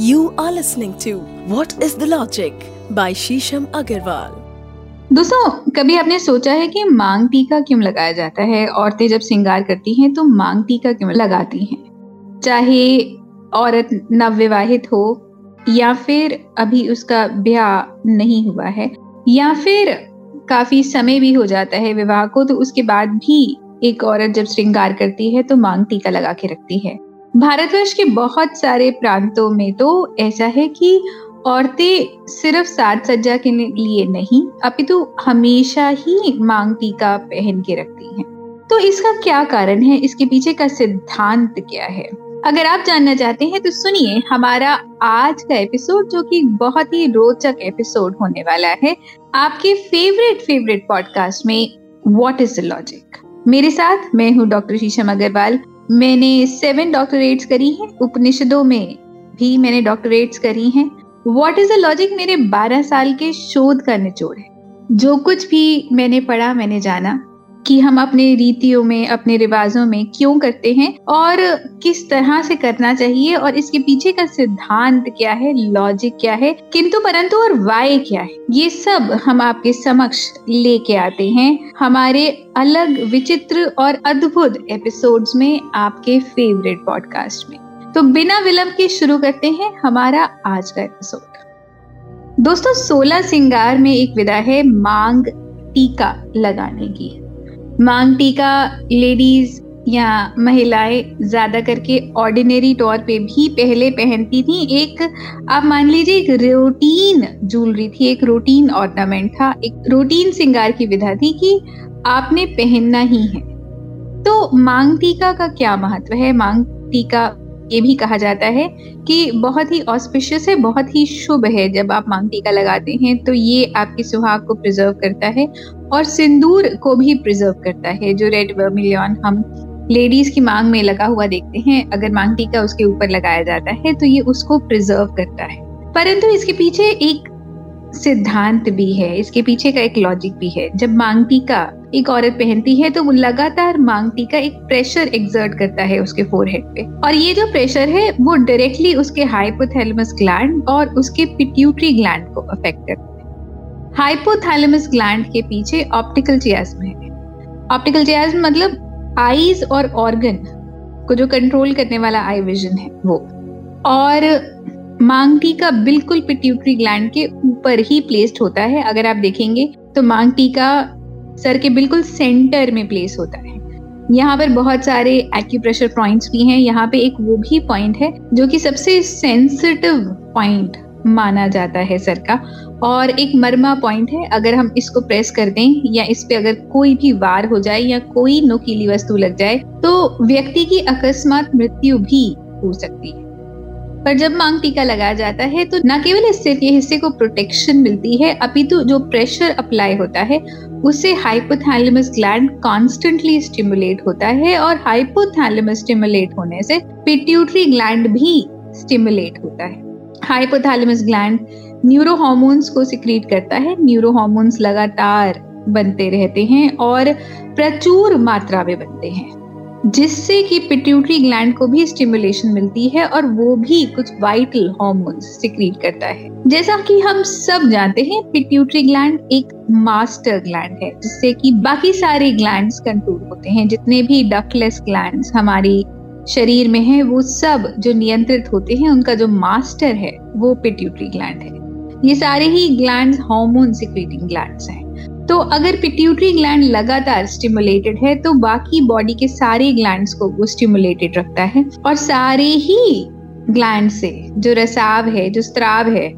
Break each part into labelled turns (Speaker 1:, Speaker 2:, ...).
Speaker 1: You are listening to What is the Logic by Shisham Agarwal.
Speaker 2: दोस्तों, कभी आपने सोचा है कि मांग टीका क्यों लगाया जाता है औरतें जब श्रृंगार करती हैं तो मांग टीका क्यों लगाती हैं चाहे औरत नवविवाहित हो, या फिर अभी उसका ब्याह नहीं हुआ है, या फिर काफ़ी समय भी हो जाता है विवाह को तो उसके बाद भी एक औरत जब श्रृंगार करती है तो मांग टीका लगा के रखती है भारतवर्ष के बहुत सारे प्रांतों में तो ऐसा है कि औरतें सिर्फ़ साज सज्जा के लिए नहीं, अपितु हमेशा ही मांग टीका पहन के रखती हैं। तो इसका क्या कारण है? इसके पीछे का सिद्धांत क्या है? अगर आप जानना चाहते हैं तो सुनिए हमारा आज का एपिसोड, जो कि बहुत ही रोचक एपिसोड होने वाला है, आपके फेवरेट फेवरेट पॉडकास्ट में व्हाट इज़ द लॉजिक मेरे साथ मैं हूँ डॉक्टर शीशम अग्रवाल। मैंने सेवन डॉक्टरेट्स करी हैं, उपनिषदों में भी मैंने डॉक्टरेट्स करी हैं। व्हाट इज़ द लॉजिक मेरे 12 साल के शोध का निचोड़ है। जो कुछ भी मैंने पढ़ा, मैंने जाना। कि हम अपने रीतियों में, अपने रिवाजों में क्यों करते हैं और किस तरह से करना चाहिए और इसके पीछे का सिद्धांत क्या है लॉजिक क्या है, किंतु परंतु और वाय क्या है, ये सब हम आपके समक्ष लेके आते हैं हमारे अलग विचित्र और अद्भुत एपिसोड्स में आपके फेवरेट पॉडकास्ट में। तो बिना विलंब के शुरू करते हैं हमारा आज का एपिसोड दोस्तों, सोलह सिंगार में एक विधा है, मांग टीका लगाने की। मांग टीका लेडीज़ या महिलाएँ ज़्यादा करके ऑर्डिनरी तौर पे भी पहले पहनती थी। एक, आप मान लीजिए, एक रूटीन ज्वेलरी थी, एक रूटीन ऑर्नामेंट था, एक रूटीन सिंगार की विधा थी कि आपने पहनना ही है। तो मांग टीका का क्या महत्व है? मांग टीका ये भी कहा जाता है कि बहुत ही ऑस्पिशियस है, बहुत ही शुभ है जब आप मांग टीका लगाते हैं तो ये आपके सुहाग को प्रिजर्व करता है और सिंदूर को भी प्रिजर्व करता है, जो रेड वर्मिलियन हम लेडीज़ की मांग में लगा हुआ देखते हैं, अगर मांग टीका उसके ऊपर लगाया जाता है तो ये उसको प्रिजर्व करता है। परंतु इसके पीछे एक सिद्धांत भी है, इसके पीछे का एक लॉजिक भी है, जब मांग टीका एक औरत पहनती है तो वो लगातार मांग टीका एक प्रेशर एग्जर्ट करता है उसके फोरहेड पे। और ये जो प्रेशर है, वो डायरेक्टली उसके हाइपोथैलेमस ग्लैंड और उसके पिट्यूटरी ग्लैंड को अफेक्ट करता है। हाइपोथैलेमस ग्लैंड के पीछे ऑप्टिकल चियाज्म है। ऑप्टिकल चियाज्म मतलब आईज और ऑर्गन को जो कंट्रोल करने वाला आई विजन है वो। और मांगटी का बिल्कुल पिट्यूटरी ग्लैंड के ऊपर ही प्लेस्ड होता है। अगर आप देखेंगे तो मांगटी टीका सर के बिल्कुल सेंटर में प्लेस होता है। यहाँ पर बहुत सारे एक्यूप्रेशर पॉइंट्स भी हैं। यहाँ पे एक वो भी पॉइंट है जो कि सबसे सेंसिटिव पॉइंट माना जाता है सर का। और एक मरमा पॉइंट है। अगर हम इसको प्रेस कर दें या इस पे अगर कोई भी वार हो जाए या कोई नुकीली वस्तु लग जाए तो व्यक्ति की अकस्मात मृत्यु भी हो सकती है। पर जब मांग टीका लगाया जाता है तो न केवल इस सिर के हिस्से को प्रोटेक्शन मिलती है, अपितु जो प्रेशर अप्लाई होता है उससे हाइपोथैलेमस ग्लैंड कॉन्स्टेंटली स्टिमुलेट होता है और हाइपोथैलेमस स्टिमुलेट होने से पिट्यूटरी ग्लैंड भी स्टिमुलेट होता है। हाइपोथैलेमस ग्लैंड न्यूरो हॉर्मोन्स को सिक्रीट करता है न्यूरो हॉर्मोन्स लगातार बनते रहते हैं और प्रचुर मात्रा में बनते हैं। जिससे कि पिट्यूटरी ग्लैंड को भी स्टिमुलेशन मिलती है और वो भी कुछ वाइटल हॉर्मोन्स सिक्रीट करता है। जैसा कि हम सब जानते हैं पिट्यूटरी ग्लैंड एक मास्टर ग्लैंड है, जिससे कि बाकी सारे ग्लैंड कंट्रोल होते हैं। जितने भी डकलेस ग्लैंड हमारी शरीर में है, वो सब जो नियंत्रित होते हैं, उनका जो मास्टर है, वो पिट्यूटरी ग्लैंड है। ये सारे ही ग्लैंड हार्मोन सिक्रेटिंग ग्लैंड हैं। तो अगर पिट्यूटरी ग्लैंड लगातार स्टिमुलेटेड है तो बाकी बॉडी के सारे ग्लैंड्स को वो स्टिमुलेटेड रखता है। और सारे ही ग्लैंड से जो रसाव है, जो स्त्राव है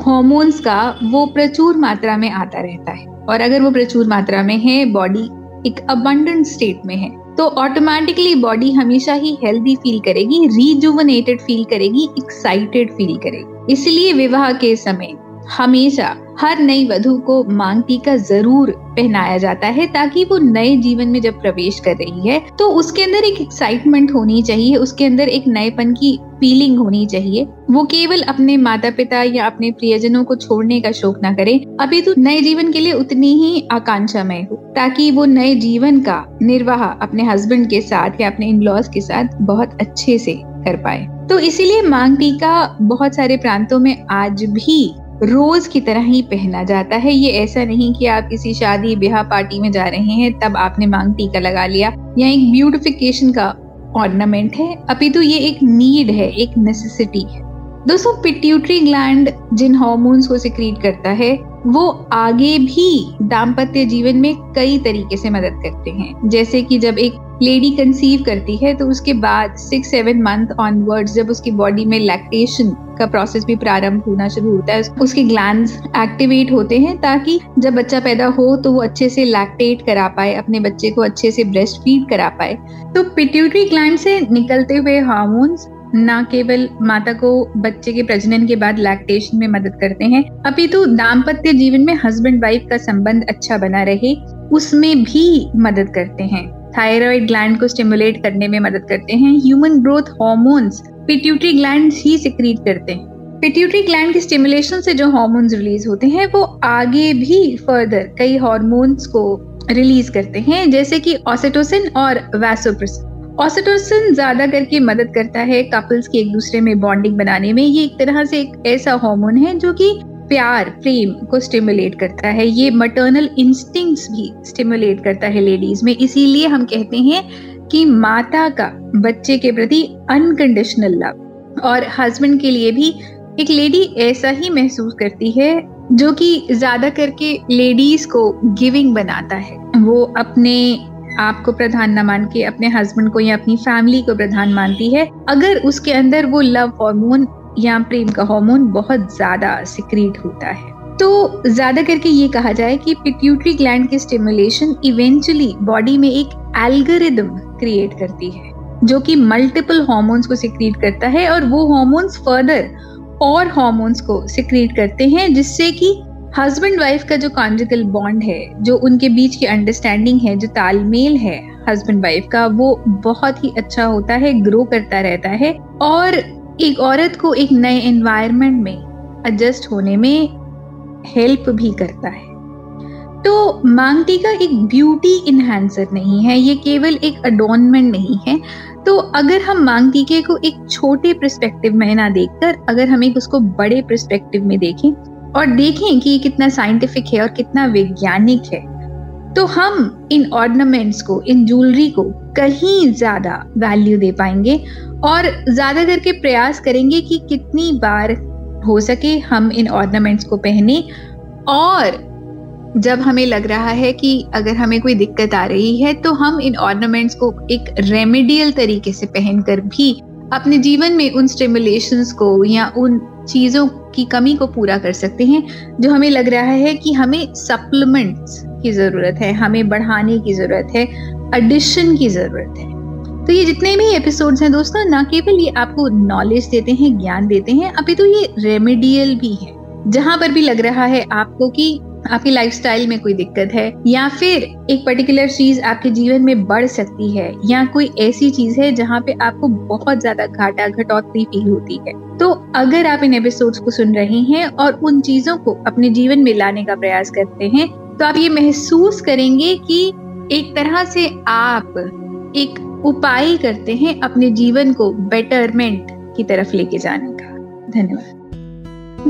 Speaker 2: हॉर्मोन्स का वो प्रचुर मात्रा में आता रहता है। और अगर वो प्रचुर मात्रा में है बॉडी एक अबंडेंट स्टेट में है तो ऑटोमेटिकली बॉडी हमेशा ही हेल्दी फील करेगी रिजुवनेटेड फील करेगी एक्साइटेड फील करेगी। इसलिए विवाह के समय हमेशा हर नई वधु को मांग टीका ज़रूर पहनाया जाता है ताकि वो नए जीवन में जब प्रवेश कर रही है तो उसके अंदर एक एक्साइटमेंट होनी चाहिए, उसके अंदर एक नएपन की फीलिंग होनी चाहिए। वो केवल अपने माता पिता या अपने प्रियजनों को छोड़ने का शोक ना करे, अभी तो नए जीवन के लिए उतनी ही आकांक्षा आकांक्षामय हो, ताकि वो नए जीवन का निर्वाह अपने हस्बैंड के साथ या अपने इन लॉज के साथ बहुत अच्छे से कर पाए। तो इसीलिए मांग टीका बहुत सारे प्रांतों में आज भी रोज की तरह ही पहना जाता है। ये ऐसा नहीं कि आप किसी शादी ब्याह पार्टी में जा रहे हैं, तब आपने मांग टीका लगा लिया। या एक ब्यूटिफिकेशन का ऑर्नामेंट है। अभी तो ये एक नीड है, एक नेसेसिटी है। दोस्तों पिट्यूटरी ग्लैंड जिन हॉर्मोन्स को सिक्रीट करता है, वो आगे भी दाम्पत्य जीवन में कई तरीके से मदद करते हैं। जैसे कि जब एक लेडी कंसीव करती है तो उसके बाद सिक्स सेवन मंथ ऑनवर्ड्स जब उसकी बॉडी में लैक्टेशन का प्रोसेस भी प्रारंभ होना शुरू होता है, उसके ग्लैंड एक्टिवेट होते हैं ताकि जब बच्चा पैदा हो तो वो अच्छे से लैक्टेट करा पाए, अपने बच्चे को अच्छे से ब्रेस्ट फ़ीड करा पाए। तो पिट्यूटरी ग्लैंड से निकलते हुए हार्मोन्स न केवल माता को बच्चे के प्रजनन के बाद लैक्टेशन में मदद करते हैं, अपितु दाम्पत्य जीवन में हस्बैंड वाइफ का संबंध अच्छा बना रहे, उसमें भी मदद करते हैं। थायराइड ग्लैंड को स्टिमुलेट करने में मदद करते हैं। Human growth hormones pituitary gland ही सिक्रीट करते हैं। पिट्यूटरी ग्लैंड के स्टिमुलेशन से जो हॉर्मोन्स रिलीज़ होते हैं, वो आगे भी फर्दर कई हॉर्मोन्स को रिलीज़ करते हैं, जैसे कि ऑसेटोसिन और वैसोप्रेसिन ऑसेटोसिन ज़्यादा करके मदद करता है कपल्स के एक दूसरे में बॉन्डिंग बनाने में। ये एक तरह से एक ऐसा हार्मोन है जो कि प्यार, प्रेम को स्टिमुलेट करता है। ये मटर्नल इंस्टिंक्ट्स भी स्टिमुलेट करता है लेडीज़ में। इसीलिए हम कहते हैं कि माता का, बच्चे के प्रति अनकंडीशनल लव और हस्बैंड के लिए भी एक लेडी ऐसा ही महसूस करती है जो कि ज़्यादा करके लेडीज़ को गिविंग बनाता है। वो अपने आप को प्रधान न मान के अपने हस्बैंड को या अपनी फैमिली को प्रधान मानती है। अगर उसके अंदर वो लव हार्मोन या प्रेम का हार्मोन बहुत ज़्यादा सिक्रीट होता है। तो ज़्यादा करके ये कहा जाए कि पिट्यूटरी ग्लैंड की स्टिमुलेशन इवेंचुअली बॉडी में एक एल्गोरिदम क्रिएट करती है, जो कि मल्टीपल हॉर्मोन्स को सिक्रीट करता है और वो हॉर्मोन्स फर्दर और हार्मोन्स को सिक्रीट करते हैं, जिससे कि हस्बैंड वाइफ का जो कॉन्जिकल बॉन्ड है, जो उनके बीच की अंडरस्टैंडिंग है, जो तालमेल है हस्बैंड वाइफ का, वो बहुत ही अच्छा होता है ग्रो करता रहता है और एक औरत को एक नए एनवायरनमेंट में एडजस्ट होने में हेल्प भी करता है। तो मांग टीका एक ब्यूटी इन्हांसर नहीं है, ये केवल एक अडोनमेंट नहीं है। तो अगर हम मांग टीके को एक छोटे प्रस्पेक्टिव में ना देखकर, अगर हम एक उसको बड़े प्रस्पेक्टिव में देखें और देखें कि ये कितना साइंटिफिक है और कितना वैज्ञानिक है। तो हम इन ऑर्नामेंट्स को, इन ज्वेलरी को कहीं ज़्यादा वैल्यू दे पाएँगे और ज़्यादा करके प्रयास करेंगे कि कितनी बार हो सके हम इन ऑर्नामेंट्स को पहने। और जब हमें लग रहा है कि अगर हमें कोई दिक्कत आ रही है तो हम इन ऑर्नामेंट्स को एक रेमेडियल तरीके से पहनकर भी अपने जीवन में उन स्टिमुलेशंस को या उन चीज़ों की कमी को पूरा कर सकते हैं, जो हमें लग रहा है कि हमें सप्लीमेंट्स की ज़रूरत है, हमें बढ़ाने की ज़रूरत है एडिशन की ज़रूरत है। तो ये जितने भी एपिसोड्स हैं दोस्तों, ना केवल ये आपको नॉलेज देते हैं, ज्ञान देते हैं, अभी तो ये रेमेडियल भी है। जहाँ पर भी लग रहा है आपको कि आपकी लाइफस्टाइल में कोई दिक्कत है, या फिर एक पर्टिकुलर चीज़ आपके जीवन में बढ़ सकती है, या कोई ऐसी चीज़ है जहाँ पे आपको बहुत ज़्यादा घाटा, घटौती फील होती है। तो अगर आप इन एपिसोड्स को सुन रहे हैं और उन चीज़ों को अपने जीवन में लाने का प्रयास करते हैं तो आप ये महसूस करेंगे कि एक तरह से आप एक उपाय करते हैं अपने जीवन को बेटरमेंट की तरफ़ लेके जाने का। धन्यवाद।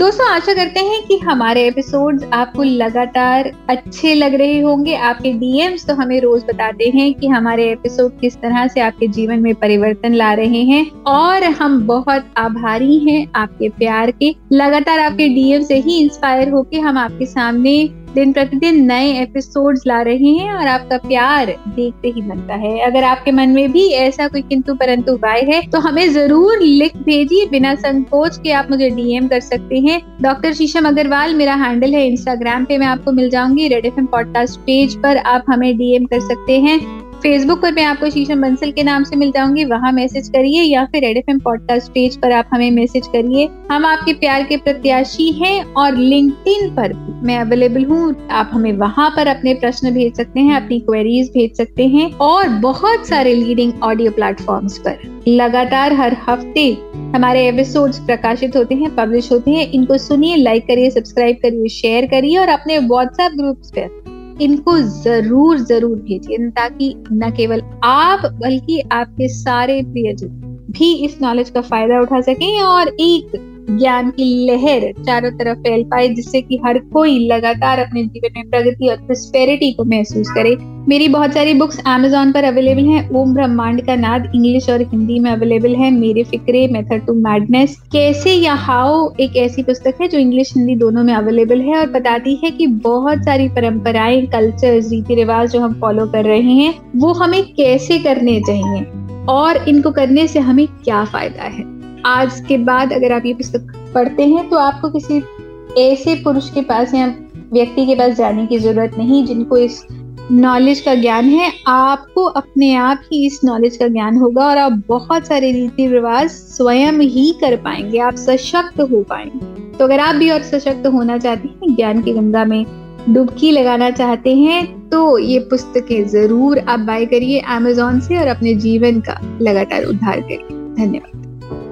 Speaker 2: दोस्तों, आशा करते हैं कि हमारे एपिसोड्स आपको लगातार अच्छे लग रहे होंगे। आपके डीएम्स तो हमें रोज बताते हैं कि हमारे एपिसोड किस तरह से आपके जीवन में परिवर्तन ला रहे हैं। और हम बहुत आभारी हैं आपके प्यार के। लगातार आपके डीएम से ही इंस्पायर होके हम आपके सामने दिन प्रतिदिन नए एपिसोड्स ला रहे हैं और आपका प्यार देखते ही बनता है। अगर आपके मन में भी ऐसा कोई किंतु परंतु उपाय है तो हमें ज़रूर लिख भेजिए बिना संकोच के आप मुझे डीएम कर सकते हैं। डॉक्टर शीशम अग्रवाल, मेरा हैंडल है इंस्टाग्राम पे, मैं आपको मिल जाऊँगी रेड एफएम पॉडकास्ट पेज पर। आप हमें डीएम कर सकते हैं। फेसबुक पर मैं आपको शीशम बंसल के नाम से मिल जाऊँगी, वहाँ मैसेज करिए या फिर Red F M podcast page पर आप हमें मैसेज करिए। हम आपके प्यार के प्रत्याशी हैं और लिंक्डइन पर मैं अवेलेबल हूँ। आप हमें वहाँ पर अपने प्रश्न भेज सकते हैं, अपनी क्वेरीज भेज सकते हैं और बहुत सारे लीडिंग ऑडियो प्लेटफॉर्म्स पर। लगातार हर हफ़्ते हमारे एपिसोड्स प्रकाशित होते हैं पब्लिश होते हैं। इनको सुनिए लाइक करिए सब्सक्राइब करिए शेयर करिए और अपने व्हाट्सएप ग्रुप्स पर इनको ज़रूर ज़रूर भेजिए ताकि न केवल आप, बल्कि आपके सारे प्रियजन भी इस नॉलेज का फ़ायदा उठा सकें और एक ज्ञान की लहर चारों तरफ़ फैल पाए, जिससे कि हर कोई लगातार अपने जीवन में प्रगति और प्रोस्पेरिटी को महसूस करे। मेरी बहुत सारी बुक्स अमेजोन पर अवेलेबल हैं। ओम ब्रह्मांड का नाद इंग्लिश और हिंदी में अवेलेबल है। मेरे फिक्रे, मेथड टू मैडनेस कैसे या हाउ एक ऐसी पुस्तक है जो इंग्लिश हिंदी दोनों में अवेलेबल है और बताती है कि बहुत सारी परंपराएँ कल्चर रीति रिवाज जो हम फॉलो कर रहे हैं, वो हमें कैसे करने चाहिए और इनको करने से हमें क्या फ़ायदा है? आज के बाद अगर आप ये पुस्तक पढ़ते हैं तो आपको किसी ऐसे पुरुष के पास या व्यक्ति के पास जाने की ज़रूरत नहीं जिनको इस नॉलेज का ज्ञान है। आपको अपने आप ही इस नॉलेज का ज्ञान होगा और आप बहुत सारे रीति रिवाज स्वयं ही कर पाएँगे, आप सशक्त हो पाएँगे। तो अगर आप भी और सशक्त होना चाहते हैं, ज्ञान की गंगा में डुबकी लगाना चाहते हैं तो ये पुस्तकें ज़रूर आप बाय करिए अमेजोन से और अपने जीवन का लगातार उद्धार करिए। धन्यवाद।